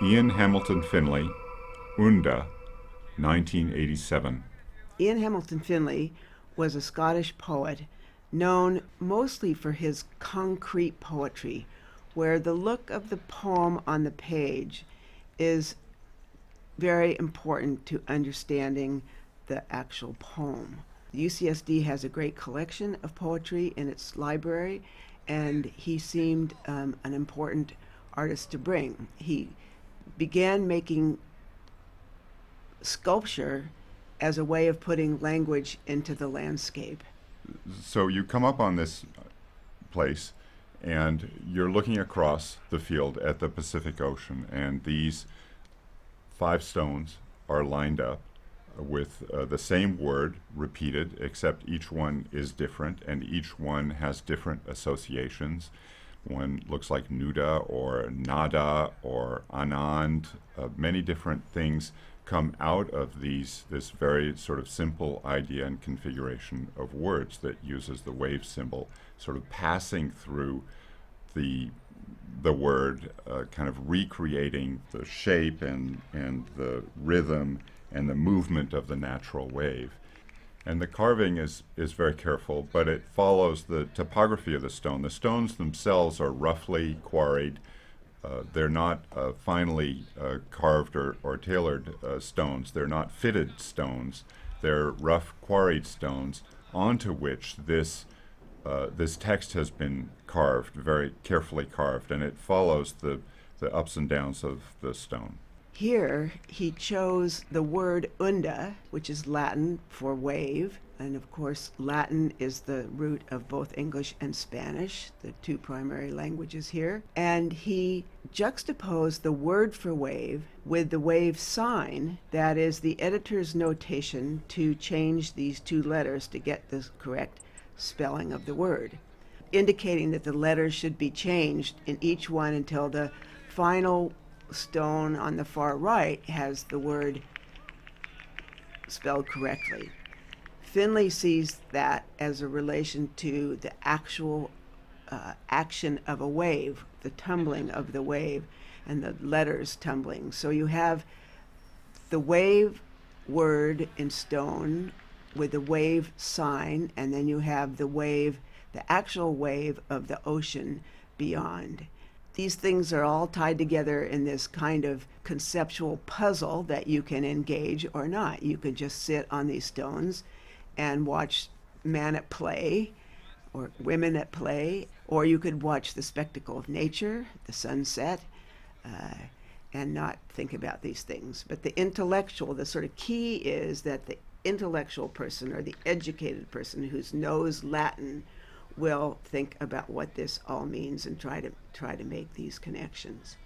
Ian Hamilton Finlay, Unda, 1987. Ian Hamilton Finlay was a Scottish poet known mostly for his concrete poetry, where the look of the poem on the page is very important to understanding the actual poem. UCSD has a great collection of poetry in its library, and he seemed um, an important artist to bring. He began making sculpture as a way of putting language into the landscape. So you come up on this place and you're looking across the field at the Pacific Ocean, and these five stones are lined up with uh, the same word repeated, except each one is different, and each one has different associations. One looks like Nuda or Nada or Anand. Uh, many different things come out of these this very sort of simple idea and configuration of words that uses the wave symbol, sort of passing through the the word, uh, kind of recreating the shape and and the rhythm and the movement of the natural wave. And the carving is, is very careful, but it follows the topography of the stone. The stones themselves are roughly quarried. Uh, they're not uh, finely uh, carved or, or tailored uh, stones. They're not fitted stones. They're rough quarried stones onto which this, uh, this text has been carved, very carefully carved, and it follows the, the ups and downs of the stone. Here, he chose the word unda, which is Latin for wave, and of course, Latin is the root of both English and Spanish, the two primary languages here. And he juxtaposed the word for wave with the wave sign, that is the editor's notation to change these two letters to get the correct spelling of the word, indicating that the letters should be changed in each one until the final stone on the far right has the word spelled correctly. Finlay sees that as a relation to the actual uh, action of a wave, the tumbling of the wave, and the letters tumbling. So you have the wave word in stone with the wave sign, and then you have the wave, the actual wave of the ocean beyond these things are all tied together in this kind of conceptual puzzle that you can engage or not. You can just sit on these stones and watch man at play or women at play, or you could watch the spectacle of nature, the sunset, uh, and not think about these things. But the intellectual, the sort of key is that the intellectual person or the educated person who knows Latin will think about what this all means and try to try to make these connections.